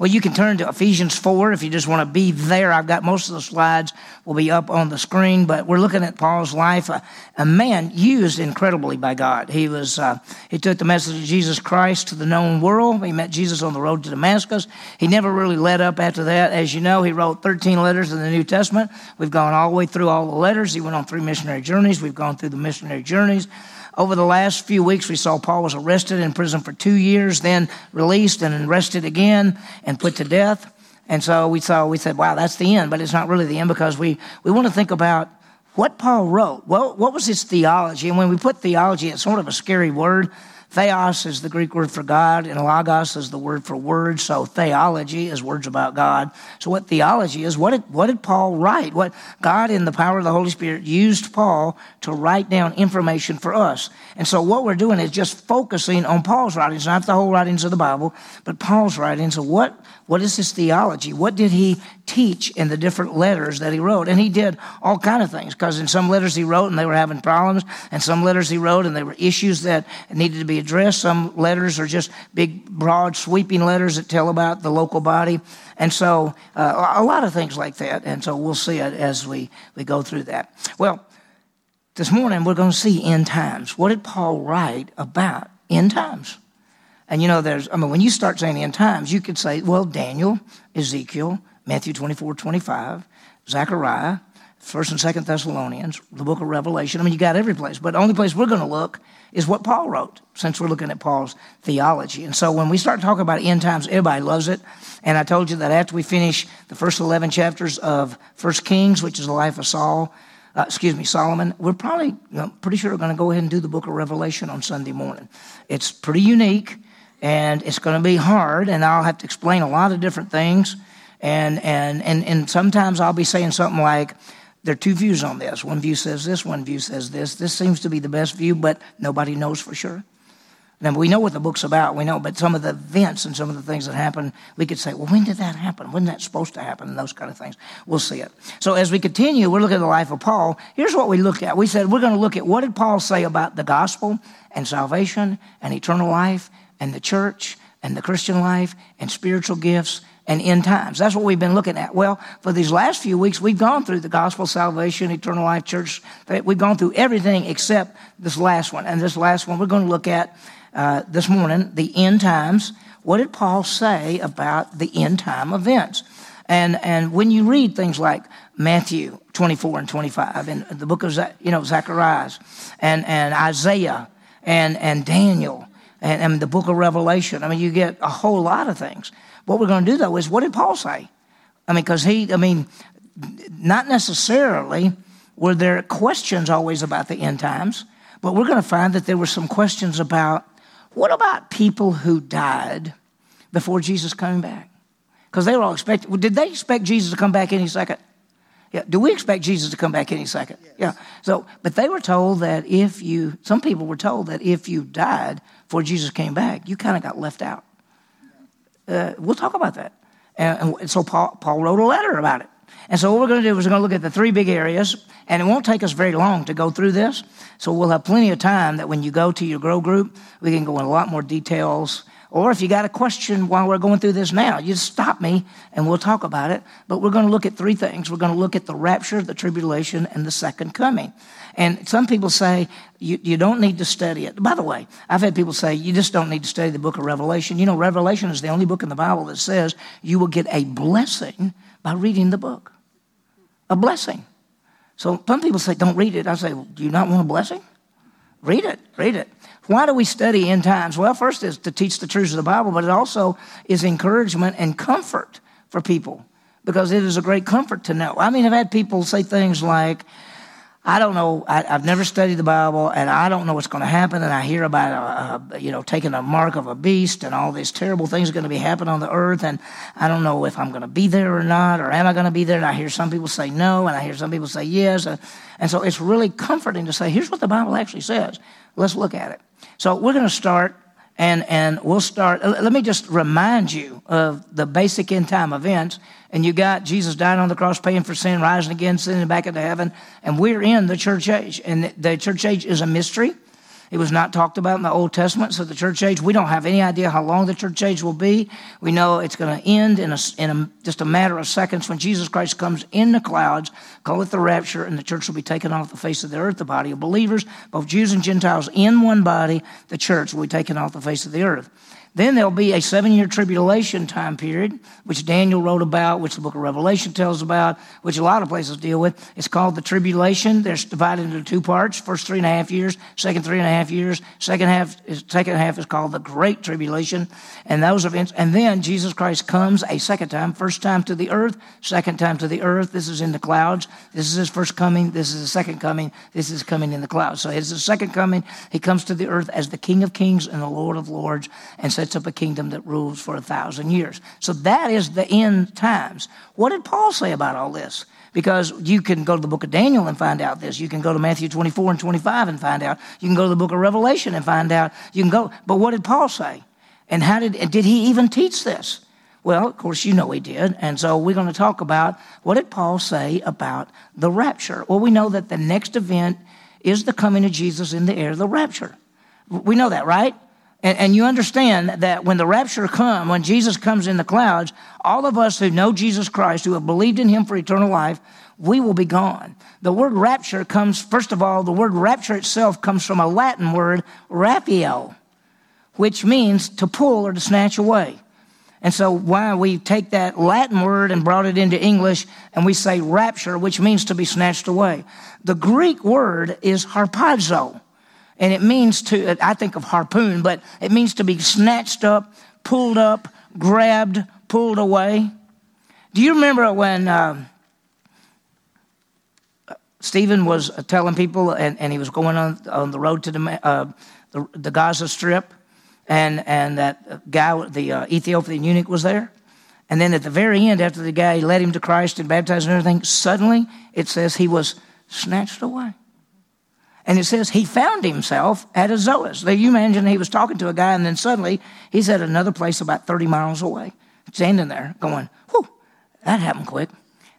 Well, you can turn to Ephesians 4 if you just want to be there. I've got most of the slides will be up on the screen, but we're looking at Paul's life. A, a man used incredibly by God. He was, uh, he took the message of Jesus Christ to the known world. He met Jesus on the road to Damascus. He never really let up after that. As you know, he wrote 13 letters in the New Testament. We've gone all the way through all the letters. He went on three missionary journeys. We've gone through the missionary journeys. Over the last few weeks, we saw Paul was arrested in prison for two years, then released and arrested again and put to death. And so we saw, we said, wow, that's the end. But it's not really the end because we, we want to think about what Paul wrote. Well, what was his theology? And when we put theology, it's sort of a scary word. Theos is the Greek word for God, and logos is the word for word. So theology is words about God. So what theology is, what did, what did Paul write? What God in the power of the Holy Spirit used Paul to write down information for us. And so what we're doing is just focusing on Paul's writings, not the whole writings of the Bible, but Paul's writings. So what, what is his theology? What did he teach in the different letters that he wrote? And he did all kind of things because in some letters he wrote and they were having problems, and some letters he wrote and there were issues that needed to be addressed. Some letters are just big, broad, sweeping letters that tell about the local body. And so uh, a lot of things like that. And so we'll see it as we, we go through that. Well, this morning we're going to see end times. What did Paul write about end times? And you know, there's, I mean, when you start saying end times, you could say, well, Daniel, Ezekiel, Matthew 24, 25, Zechariah, 1st and 2nd Thessalonians, the book of Revelation. I mean, you got every place. But the only place we're going to look is what Paul wrote, since we're looking at Paul's theology. And so when we start talking about end times, everybody loves it. And I told you that after we finish the first 11 chapters of First Kings, which is the life of Saul, uh, excuse me, Solomon, we're probably, you know, pretty sure we're going to go ahead and do the book of Revelation on Sunday morning. It's pretty unique and it's going to be hard, and I'll have to explain a lot of different things. And, and, and, and sometimes I'll be saying something like, there are two views on this. One view says this, one view says this. This seems to be the best view, but nobody knows for sure. Now, we know what the book's about, we know, but some of the events and some of the things that happen, we could say, well, when did that happen? When that supposed to happen? And those kind of things. We'll see it. So as we continue, we're looking at the life of Paul. Here's what we look at. We said we're going to look at what did Paul say about the gospel and salvation and eternal life and the church and the Christian life and spiritual gifts and end times. That's what we've been looking at. Well, for these last few weeks, we've gone through the gospel, salvation, eternal life, church. We've gone through everything except this last one. And this last one we're going to look at uh, this morning, the end times. What did Paul say about the end time events? And, and when you read things like Matthew 24 and 25 and the book of, you know, Zacharias and, and Isaiah and, and Daniel and, and the book of Revelation. I mean, you get a whole lot of things. What we're going to do, though, is what did Paul say? I mean, because he, I mean, not necessarily were there questions always about the end times, but we're going to find that there were some questions about what about people who died before Jesus coming back? Because they were all expecting, did they expect Jesus to come back any second? Yeah. Do we expect Jesus to come back any second? Yes. Yeah. So, but they were told that if you, some people were told that if you died before Jesus came back, you kind of got left out. Uh, we'll talk about that. And, and so Paul, Paul wrote a letter about it. And so what we're going to do is we're going to look at the three big areas, and it won't take us very long to go through this. So we'll have plenty of time that when you go to your grow group, we can go in a lot more details or if you got a question while we're going through this now, you stop me and we'll talk about it. But we're going to look at three things. We're going to look at the rapture, the tribulation, and the second coming. And some people say you, you don't need to study it. By the way, I've had people say you just don't need to study the book of Revelation. You know, Revelation is the only book in the Bible that says you will get a blessing by reading the book. A blessing. So some people say, don't read it. I say, well, do you not want a blessing? Read it, read it. Why do we study end times? Well, first is to teach the truths of the Bible, but it also is encouragement and comfort for people because it is a great comfort to know. I mean, I've had people say things like, I don't know. I, have never studied the Bible, and I don't know what's going to happen. And I hear about, a, a, you know, taking a mark of a beast, and all these terrible things are going to be happening on the earth. And I don't know if I'm going to be there or not, or am I going to be there? And I hear some people say no, and I hear some people say yes. And, and so it's really comforting to say, here's what the Bible actually says. Let's look at it. So we're going to start, and, and we'll start. Let me just remind you of the basic end time events. And you got Jesus dying on the cross, paying for sin, rising again, sending back into heaven. And we're in the church age. And the church age is a mystery. It was not talked about in the Old Testament. So the church age, we don't have any idea how long the church age will be. We know it's going to end in, a, in a, just a matter of seconds when Jesus Christ comes in the clouds, call it the rapture, and the church will be taken off the face of the earth. The body of believers, both Jews and Gentiles, in one body, the church will be taken off the face of the earth. Then there'll be a seven year tribulation time period, which Daniel wrote about, which the book of Revelation tells about, which a lot of places deal with. It's called the tribulation. They're divided into two parts. First three and a half years, second three and a half years. Second half is, second half is called the Great Tribulation. And those events, and then Jesus Christ comes a second time, first time to the earth, second time to the earth. This is in the clouds. This is his first coming. This is his second coming. This is coming in the clouds. So it's the second coming. He comes to the earth as the King of Kings and the Lord of Lords and sets up a kingdom that rules for a thousand years. So that is the end times. What did Paul say about all this? Because you can go to the book of Daniel and find out this. You can go to Matthew 24 and 25 and find out. You can go to the book of Revelation and find out. You can go. But what did Paul say? And how did, did he even teach this? Well, of course, you know he did. And so we're going to talk about what did Paul say about the rapture? Well, we know that the next event is the coming of Jesus in the air, the rapture. We know that, right? And, and, you understand that when the rapture comes, when Jesus comes in the clouds, all of us who know Jesus Christ, who have believed in him for eternal life, we will be gone. The word rapture comes, first of all, the word rapture itself comes from a Latin word, rapio, which means to pull or to snatch away. And so why we take that Latin word and brought it into English and we say rapture, which means to be snatched away. The Greek word is harpazo and it means to, I think of harpoon, but it means to be snatched up, pulled up, grabbed, pulled away. Do you remember when uh, Stephen was telling people, and, and, he was going on, on the road to the, uh, the, the, Gaza Strip, and, and that guy, the uh, Ethiopian eunuch, was there? And then at the very end, after the guy led him to Christ and baptized and everything, suddenly it says he was snatched away. And it says he found himself at Azotus. Now, you imagine he was talking to a guy, and then suddenly he's at another place about 30 miles away, standing there going, whew, that happened quick.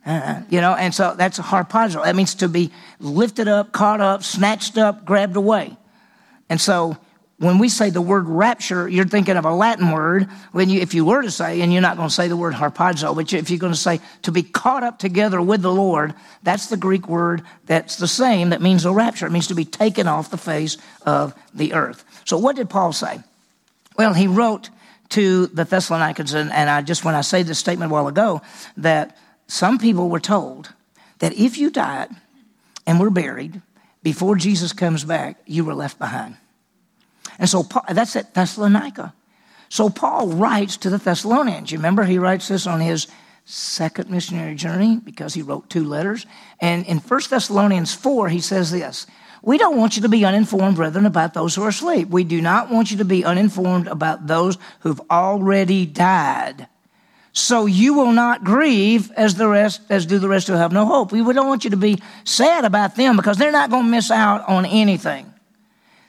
Uh, you know, and so that's a harpazo. That means to be lifted up, caught up, snatched up, grabbed away. And so when we say the word rapture, you're thinking of a Latin word. When you, if you were to say, and you're not going to say the word harpazo, but if you're going to say to be caught up together with the Lord, that's the Greek word that's the same. That means a rapture. It means to be taken off the face of the earth. So what did Paul say? Well, he wrote to the Thessalonians, and, and I just when I say this statement a while ago, that some people were told that if you died and were buried before Jesus comes back, you were left behind. And so Paul, that's at Thessalonica. So Paul writes to the Thessalonians. You remember he writes this on his second missionary journey because he wrote two letters. And in 1 Thessalonians 4, he says this We don't want you to be uninformed, brethren, about those who are asleep. We do not want you to be uninformed about those who've already died. So you will not grieve as the rest, as do the rest who have no hope. We don't want you to be sad about them because they're not going to miss out on anything.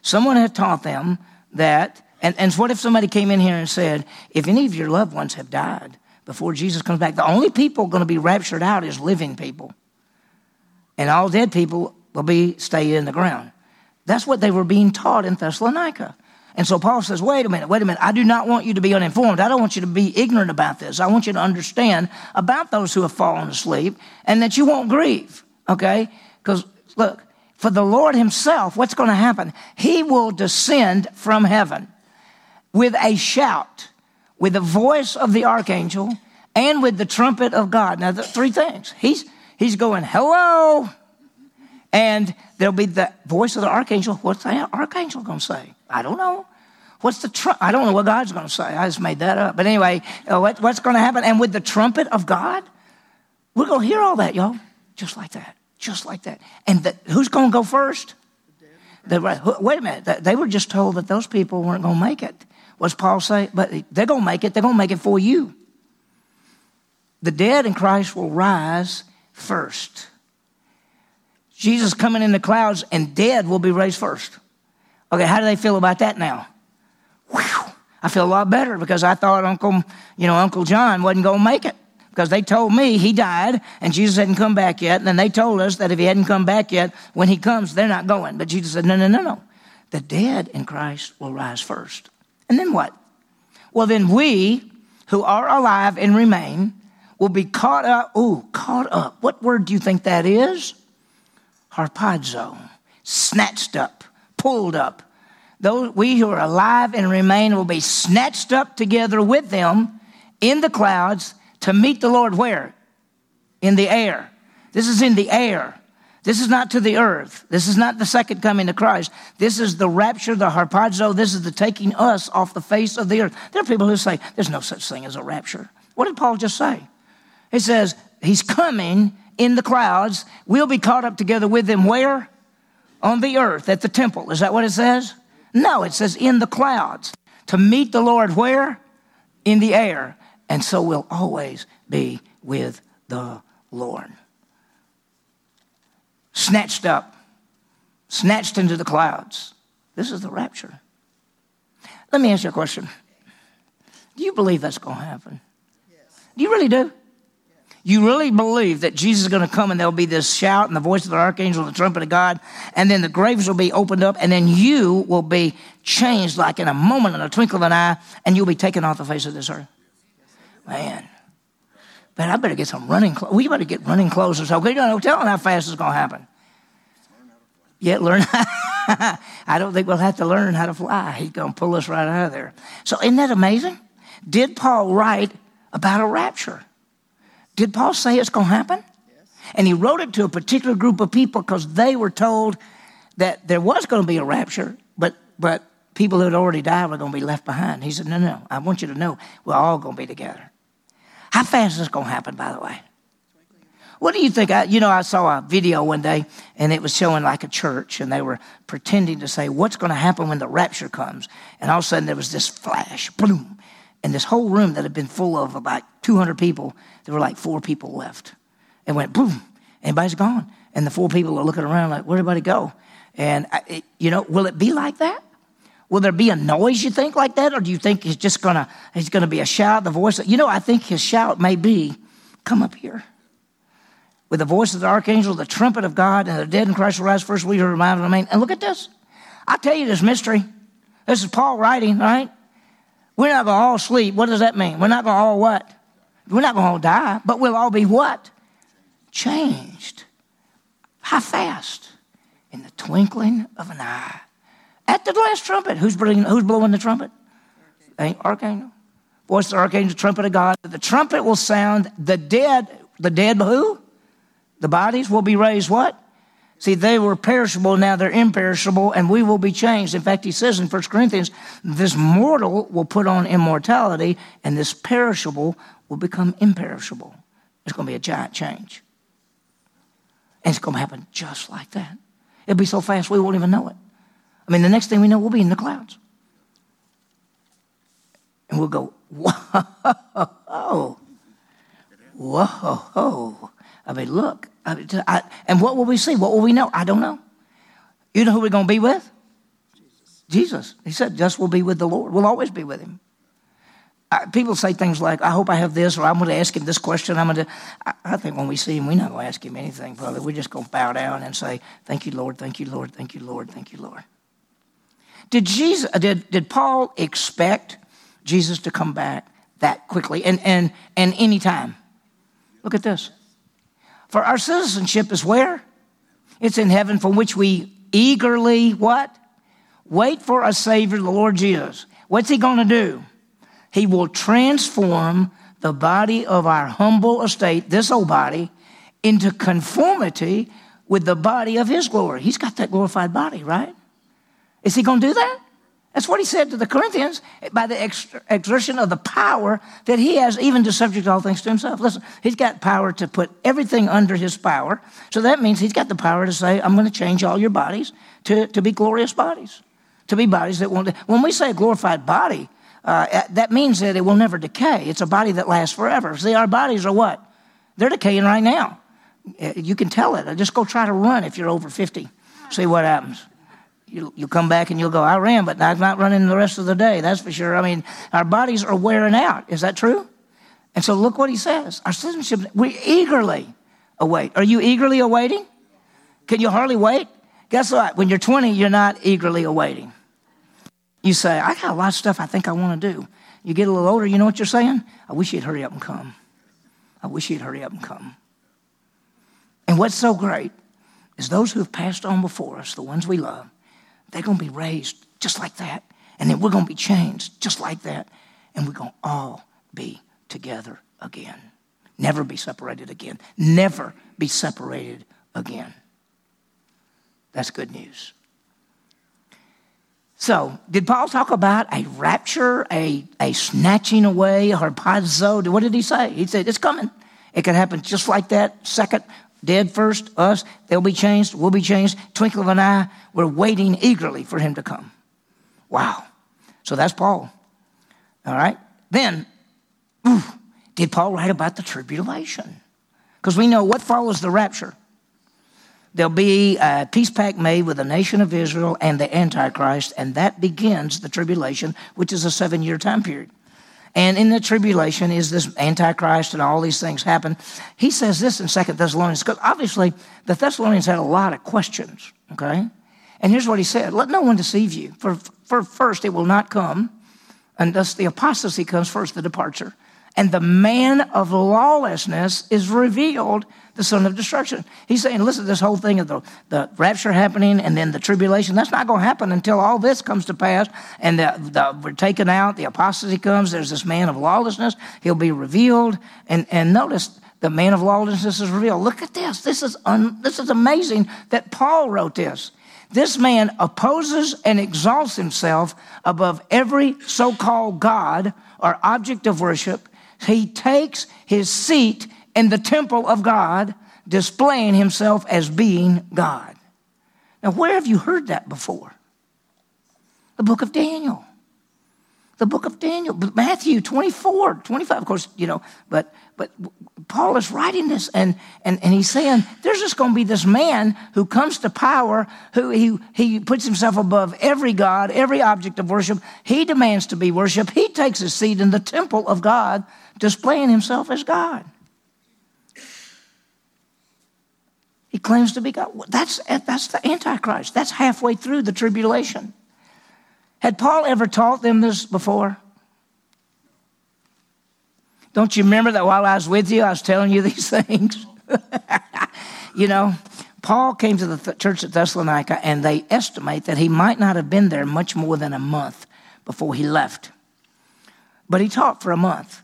Someone had taught them that, and, and what if somebody came in here and said, if any of your loved ones have died before Jesus comes back, the only people going to be raptured out is living people. And all dead people will be stay in the ground. That's what they were being taught in Thessalonica. And so Paul says, wait a minute, wait a minute. I do not want you to be uninformed. I don't want you to be ignorant about this. I want you to understand about those who have fallen asleep and that you won't grieve, okay? Because look, for the Lord Himself, what's going to happen? He will descend from heaven with a shout, with the voice of the archangel, and with the trumpet of God. Now, the three things. He's, he's going, hello. And there'll be the voice of the archangel. What's the archangel going to say? I don't know. What's the trump? I don't know what God's going to say. I just made that up. But anyway, uh, what, what's going to happen? And with the trumpet of God, we're going to hear all that, y'all, just like that just like that. And the, who's going to go first? The, wait a minute. They were just told that those people weren't going to make it. What's Paul say? But they're going to make it. They're going to make it for you. The dead in Christ will rise first. Jesus coming in the clouds and dead will be raised first. Okay, how do they feel about that now? Whew, I feel a lot better because I thought Uncle, you know, Uncle John wasn't going to make it because they told me he died and Jesus hadn't come back yet. And then they told us that if he hadn't come back yet, when he comes, they're not going. But Jesus said, no, no, no, no. the dead in Christ will rise first. And then what? Well, then we who are alive and remain will be caught up. Ooh, caught up. What word do you think that is? Harpazo. Snatched up, pulled up. Those we who are alive and remain will be snatched up together with them in the clouds to meet the Lord where? In the air. This is in the air. This is not to the earth. This is not the second coming of Christ. This is the rapture, the harpazo. This is the taking us off the face of the earth. There are people who say there's no such thing as a rapture. What did Paul just say? He says he's coming in the clouds. We'll be caught up together with him where? On the earth, at the temple. Is that what it says? No, it says in the clouds. To meet the Lord where? In the air. And so we'll always be with the Lord snatched up, snatched into the clouds. This is the rapture. Let me ask you a question. Do you believe that's going to happen? Yes. Do you really do? You really believe that Jesus is going to come and there'll be this shout and the voice of the archangel and the trumpet of God, and then the graves will be opened up, and then you will be changed like in a moment, in a twinkle of an eye, and you'll be taken off the face of this earth? Man, man, I better get some running clothes. We better get running clothes or something. You don't telling how fast it's going to happen. Yet learn. I don't think we'll have to learn how to fly. He's going to pull us right out of there. So isn't that amazing? Did Paul write about a rapture? Did Paul say it's going to happen? Yes. And he wrote it to a particular group of people because they were told that there was going to be a rapture, but but people who had already died were going to be left behind. He said, "No, no, I want you to know we're all going to be together." How fast is this going to happen, by the way? What do you think? I, you know, I saw a video one day and it was showing like a church and they were pretending to say, What's going to happen when the rapture comes? And all of a sudden there was this flash, boom. And this whole room that had been full of about 200 people, there were like four people left. It went boom, everybody's gone. And the four people are looking around like, Where'd everybody go? And, it, you know, will it be like that? Will there be a noise, you think, like that? Or do you think he's just gonna, he's gonna be a shout, the voice? You know, I think his shout may be, come up here. With the voice of the archangel, the trumpet of God, and the dead in Christ will rise first, we are reminded of remain. And look at this. i tell you this mystery. This is Paul writing, right? We're not gonna all sleep. What does that mean? We're not gonna all what? We're not gonna all die, but we'll all be what? Changed. How fast? In the twinkling of an eye at the last trumpet. Who's, bringing, who's blowing the trumpet? Archangel. archangel. Voice the archangel, trumpet of God. The trumpet will sound. The dead, the dead who? The bodies will be raised what? See, they were perishable, now they're imperishable, and we will be changed. In fact, he says in 1 Corinthians, this mortal will put on immortality, and this perishable will become imperishable. It's going to be a giant change. And it's going to happen just like that. It'll be so fast we won't even know it. I mean, the next thing we know, we'll be in the clouds. And we'll go, whoa, whoa. Whoa! I mean, look. I mean, I, and what will we see? What will we know? I don't know. You know who we're going to be with? Jesus. Jesus. He said, just we'll be with the Lord. We'll always be with him. I, people say things like, I hope I have this, or I'm going to ask him this question. I'm going to. I, I think when we see him, we're not going to ask him anything, Father. We're just going to bow down and say, Thank you, Lord. Thank you, Lord. Thank you, Lord. Thank you, Lord. Did, Jesus, did, did Paul expect Jesus to come back that quickly and, and, and any time? Look at this. For our citizenship is where? It's in heaven from which we eagerly what? Wait for a Savior, the Lord Jesus. What's he going to do? He will transform the body of our humble estate, this old body, into conformity with the body of his glory. He's got that glorified body, right? Is he going to do that? That's what he said to the Corinthians by the exertion of the power that he has, even to subject all things to himself. Listen, he's got power to put everything under his power. So that means he's got the power to say, I'm going to change all your bodies to, to be glorious bodies, to be bodies that won't. When we say glorified body, uh, that means that it will never decay. It's a body that lasts forever. See, our bodies are what? They're decaying right now. Uh, you can tell it. Just go try to run if you're over 50. See what happens you'll, you'll come back and you'll go, I ran, but I'm not running the rest of the day. That's for sure. I mean, our bodies are wearing out. Is that true? And so look what he says. Our citizenship, we eagerly await. Are you eagerly awaiting? Can you hardly wait? guess what? When you're 20, you're not eagerly awaiting. You say, I got a lot of stuff I think I want to do. You get a little older, you know what you're saying? I wish you'd hurry up and come. I wish you'd hurry up and come. And what's so great is those who have passed on before us, the ones we love, they're going to be raised just like that. And then we're going to be changed just like that. And we're going to all be together again. Never be separated again. Never be separated again. That's good news. So, did Paul talk about a rapture, a, a snatching away, harpazo? What did he say? He said, it's coming. It can happen just like that. Second, dead first, us, they'll be changed, we'll be changed. Twinkle of an eye, we're waiting eagerly for him to come. Wow. So that's Paul. All right. Then, ooh, did Paul write about the tribulation? Because we know what follows the rapture. There'll be a peace pact made with the nation of Israel and the Antichrist, and that begins the tribulation, which is a seven year time period. And in the tribulation is this Antichrist and all these things happen. He says this in Second Thessalonians, because obviously the Thessalonians had a lot of questions, okay? And here's what he said Let no one deceive you, for, for first it will not come, and thus the apostasy comes first, the departure. And the man of lawlessness is revealed the son of destruction. He's saying, listen, this whole thing of the, the rapture happening and then the tribulation, that's not going to happen until all this comes to pass and the, the, we're taken out, the apostasy comes, there's this man of lawlessness, he'll be revealed. And, and notice, the man of lawlessness is revealed. Look at this. This is, un, this is amazing that Paul wrote this. This man opposes and exalts himself above every so called God or object of worship. He takes his seat in the temple of God, displaying himself as being God. Now, where have you heard that before? The book of Daniel. The book of Daniel, Matthew 24, 25, of course, you know, but but Paul is writing this and, and, and he's saying there's just going to be this man who comes to power, who he, he puts himself above every God, every object of worship. He demands to be worshiped. He takes his seat in the temple of God, displaying himself as God. He claims to be God. That's, that's the Antichrist. That's halfway through the tribulation. Had Paul ever taught them this before? Don't you remember that while I was with you, I was telling you these things? you know, Paul came to the th- church at Thessalonica, and they estimate that he might not have been there much more than a month before he left. But he taught for a month.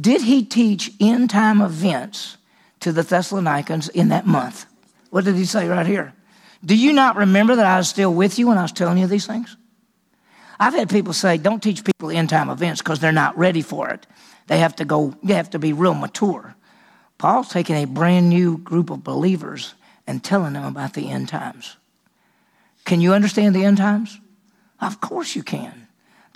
Did he teach end time events to the Thessalonians in that month? What did he say right here? Do you not remember that I was still with you when I was telling you these things? I've had people say, don't teach people end time events because they're not ready for it. They have to go, you have to be real mature. Paul's taking a brand new group of believers and telling them about the end times. Can you understand the end times? Of course you can.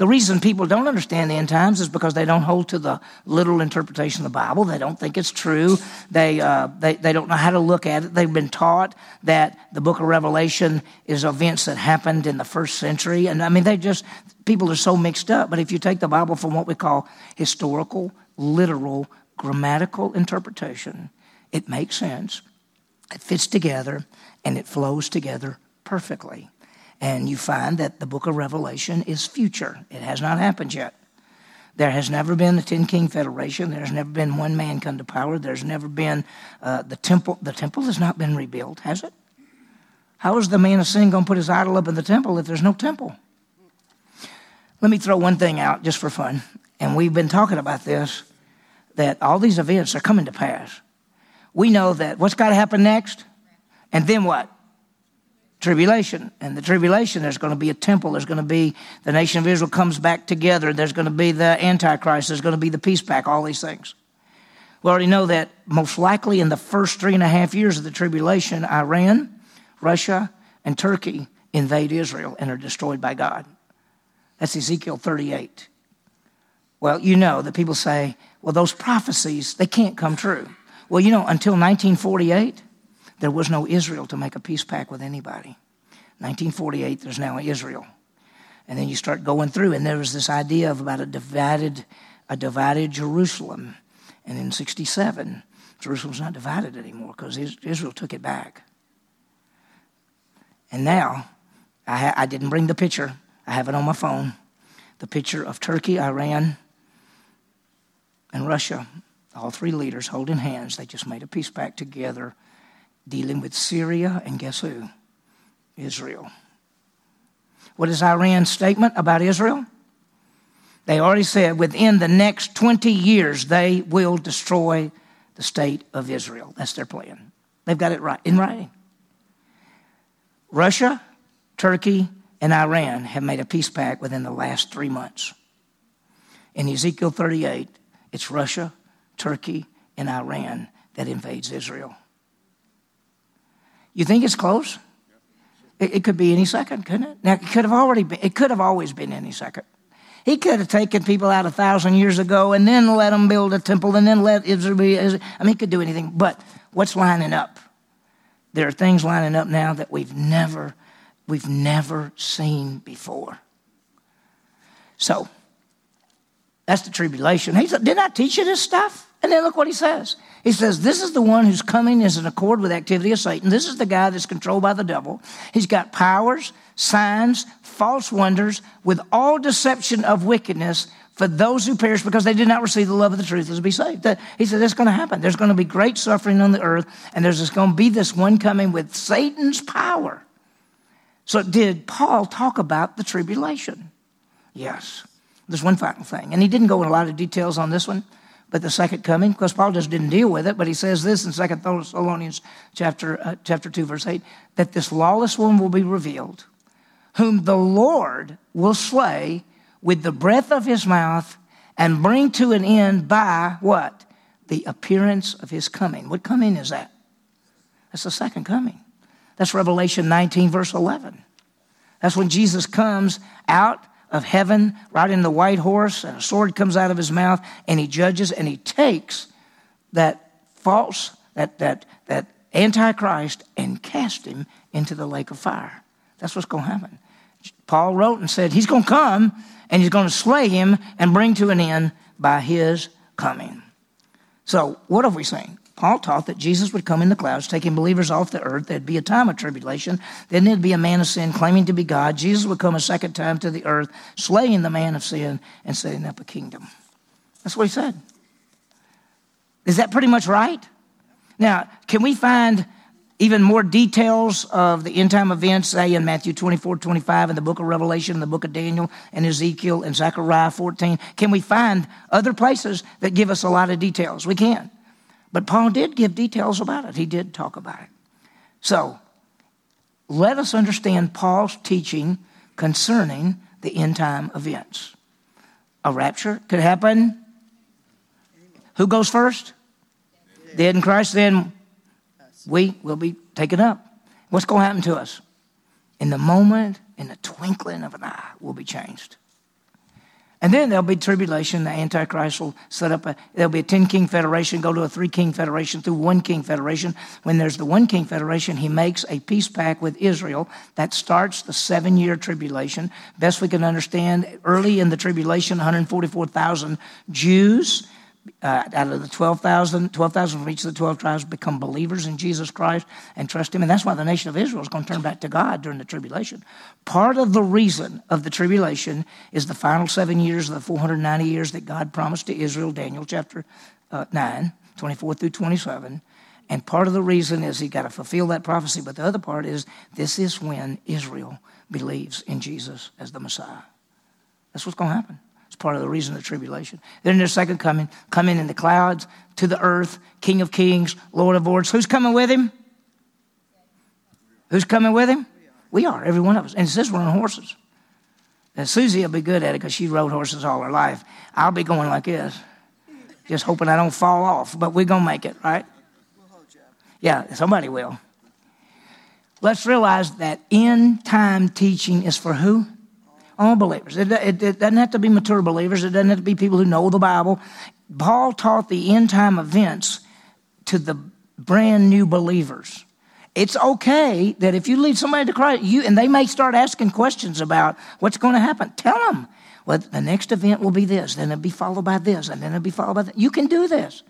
The reason people don't understand the end times is because they don't hold to the literal interpretation of the Bible. They don't think it's true. They, uh, they, they don't know how to look at it. They've been taught that the book of Revelation is events that happened in the first century. And I mean, they just, people are so mixed up. But if you take the Bible from what we call historical, literal, grammatical interpretation, it makes sense. It fits together and it flows together perfectly. And you find that the book of Revelation is future. It has not happened yet. There has never been a ten king federation. There's never been one man come to power. There's never been uh, the temple. The temple has not been rebuilt, has it? How is the man of sin going to put his idol up in the temple if there's no temple? Let me throw one thing out just for fun. And we've been talking about this that all these events are coming to pass. We know that what's got to happen next? And then what? Tribulation. And the tribulation, there's going to be a temple. There's going to be the nation of Israel comes back together. There's going to be the Antichrist. There's going to be the peace pact, all these things. We already know that most likely in the first three and a half years of the tribulation, Iran, Russia, and Turkey invade Israel and are destroyed by God. That's Ezekiel 38. Well, you know that people say, well, those prophecies, they can't come true. Well, you know, until 1948, there was no Israel to make a peace pact with anybody. 1948, there's now Israel. And then you start going through, and there was this idea of about a divided, a divided Jerusalem. And in 67, Jerusalem's not divided anymore because Israel took it back. And now, I, ha- I didn't bring the picture, I have it on my phone. The picture of Turkey, Iran, and Russia, all three leaders holding hands. They just made a peace pact together dealing with Syria and guess who? Israel. What is Iran's statement about Israel? They already said within the next 20 years they will destroy the state of Israel. That's their plan. They've got it right in writing. Russia, Turkey, and Iran have made a peace pact within the last three months. In Ezekiel 38, it's Russia, Turkey, and Iran that invades Israel. You think it's close? It, it, could be any second, couldn't it? Now it could have already been. It could have always been any second. He could have taken people out a thousand years ago and then let them build a temple and then let Israel be. I mean, he could do anything. But what's lining up? There are things lining up now that we've never, we've never seen before. So that's the tribulation. He said, Didn't I teach you this stuff? And then look what he says. He says, This is the one who's coming is in accord with activity of Satan. This is the guy that's controlled by the devil. He's got powers, signs, false wonders, with all deception of wickedness for those who perish because they did not receive the love of the truth as to be saved. He said, That's going to happen. There's going to be great suffering on the earth, and there's going to be this one coming with Satan's power. So, did Paul talk about the tribulation? Yes. There's one final thing. And he didn't go in a lot of details on this one, but the second coming, because Paul just didn't deal with it, but he says this in 2 Thessalonians chapter, uh, chapter 2, verse 8, that this lawless one will be revealed, whom the Lord will slay with the breath of his mouth and bring to an end by what? The appearance of his coming. What coming is that? That's the second coming. That's Revelation 19, verse 11. That's when Jesus comes out of heaven, riding the white horse, and a sword comes out of his mouth, and he judges and he takes that false, that, that, that antichrist, and cast him into the lake of fire. That's what's going to happen. Paul wrote and said, He's going to come and he's going to slay him and bring to an end by his coming. So, what have we seen? Paul taught that Jesus would come in the clouds, taking believers off the earth. There'd be a time of tribulation. Then there'd be a man of sin claiming to be God. Jesus would come a second time to the earth, slaying the man of sin and setting up a kingdom. That's what he said. Is that pretty much right? Now, can we find even more details of the end time events, say in Matthew 24, 25, in the book of Revelation, in the book of Daniel, and Ezekiel, and Zechariah 14? Can we find other places that give us a lot of details? We can. But Paul did give details about it, he did talk about it. So, let us understand Paul's teaching concerning the end time events. A rapture could happen. Who goes first? Dead in Christ, then we will be taken up. What's going to happen to us? In the moment, in the twinkling of an eye, we'll be changed. And then there'll be tribulation. The Antichrist will set up a, there'll be a 10 king federation, go to a three king federation through one king federation. When there's the one king federation, he makes a peace pact with Israel that starts the seven year tribulation. Best we can understand, early in the tribulation, 144,000 Jews uh, out of the 12,000, 12,000 from each of the 12 tribes become believers in Jesus Christ and trust Him. And that's why the nation of Israel is going to turn back to God during the tribulation. Part of the reason of the tribulation is the final seven years of the 490 years that God promised to Israel, Daniel chapter uh, 9, 24 through 27. And part of the reason is he got to fulfill that prophecy. But the other part is this is when Israel believes in Jesus as the Messiah. That's what's going to happen part of the reason of the tribulation. Then there's second coming, coming in the clouds to the earth, King of kings, Lord of lords. Who's coming with him? Who's coming with him? We are, every one of us. And it says we're on horses. And Susie will be good at it because she rode horses all her life. I'll be going like this, just hoping I don't fall off. But we're going to make it, right? Yeah, somebody will. Let's realize that end time teaching is for who? All believers. It, it, it, doesn't have to be mature believers. It doesn't have to be people who know the Bible. Paul taught the end time events to the brand new believers. It's okay that if you lead somebody to Christ, you and they may start asking questions about what's going to happen. Tell them, well, the next event will be this, then it'll be followed by this, and then it'll be followed by that. You can do this,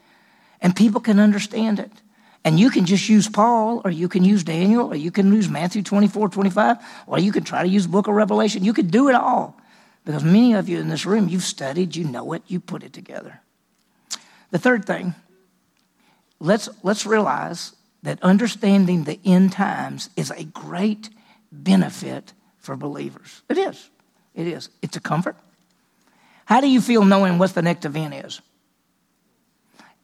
and people can understand it. And you can just use Paul, or you can use Daniel, or you can use Matthew 24, 25, or you can try to use the book of Revelation. You can do it all. Because many of you in this room, you've studied, you know it, you put it together. The third thing, let's, let's realize that understanding the end times is a great benefit for believers. It is. It is. It's a comfort. How do you feel knowing what the next event is?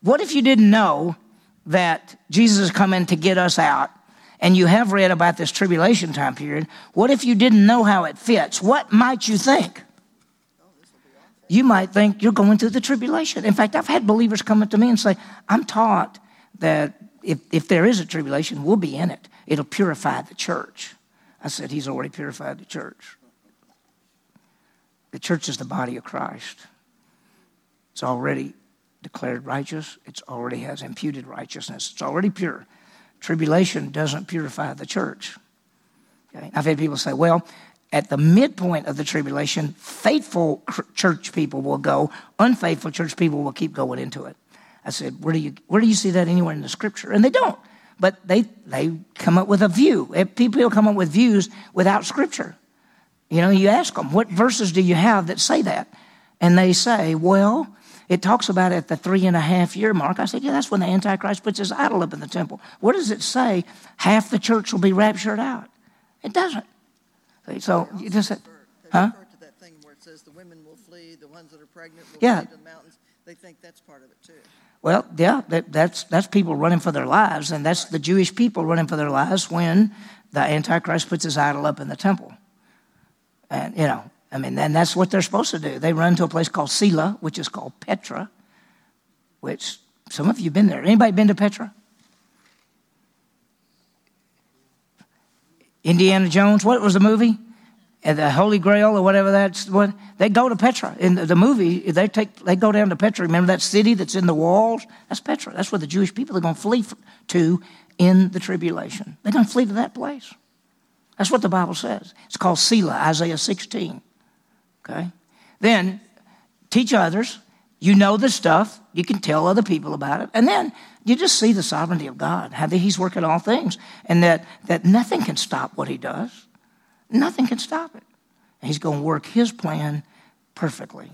What if you didn't know that Jesus is coming to get us out and you have read about this tribulation time period? What if you didn't know how it fits? What might you think? You might think you're going through the tribulation. In fact, I've had believers come up to me and say, I'm taught that if, if there is a tribulation, we'll be in it. It'll purify the church. I said, He's already purified the church. The church is the body of Christ. It's already declared righteous, it already has imputed righteousness, it's already pure. Tribulation doesn't purify the church. Okay? I've had people say, well, at the midpoint of the tribulation, faithful church people will go, unfaithful church people will keep going into it. I said, where do you, where do you see that anywhere in the scripture? And they don't. But they, they come up with a view. Eh, people come up with views without scripture. You know, you ask them, what verses do you have that say that? And they say, well, it talks about at the three and a half year mark. I said, yeah, that's when the Antichrist puts his idol up in the temple. What does it say? Half the church will be raptured out. It doesn't. So you just said, huh? to that thing where it says the women will flee, the ones that are pregnant will yeah. flee to the mountains. They think that's part of it too. Well, yeah, that, that's, that's people running for their lives, and that's the Jewish people running for their lives when the Antichrist puts his idol up in the temple. And, you know, I mean, and that's what they're supposed to do. They run to a place called Selah, which is called Petra, which some of you have been there. Anybody been to Petra? Indiana Jones, what was the movie? And the Holy Grail or whatever that's what they go to Petra. In the, the movie, they take they go down to Petra. Remember that city that's in the walls? That's Petra. That's where the Jewish people are going to flee to in the tribulation. They're going to flee to that place. That's what the Bible says. It's called Selah, Isaiah 16. Okay? Then teach others. You know the stuff. You can tell other people about it. And then you just see the sovereignty of God, how He's working all things, and that, that nothing can stop what He does. Nothing can stop it. And he's going to work His plan perfectly.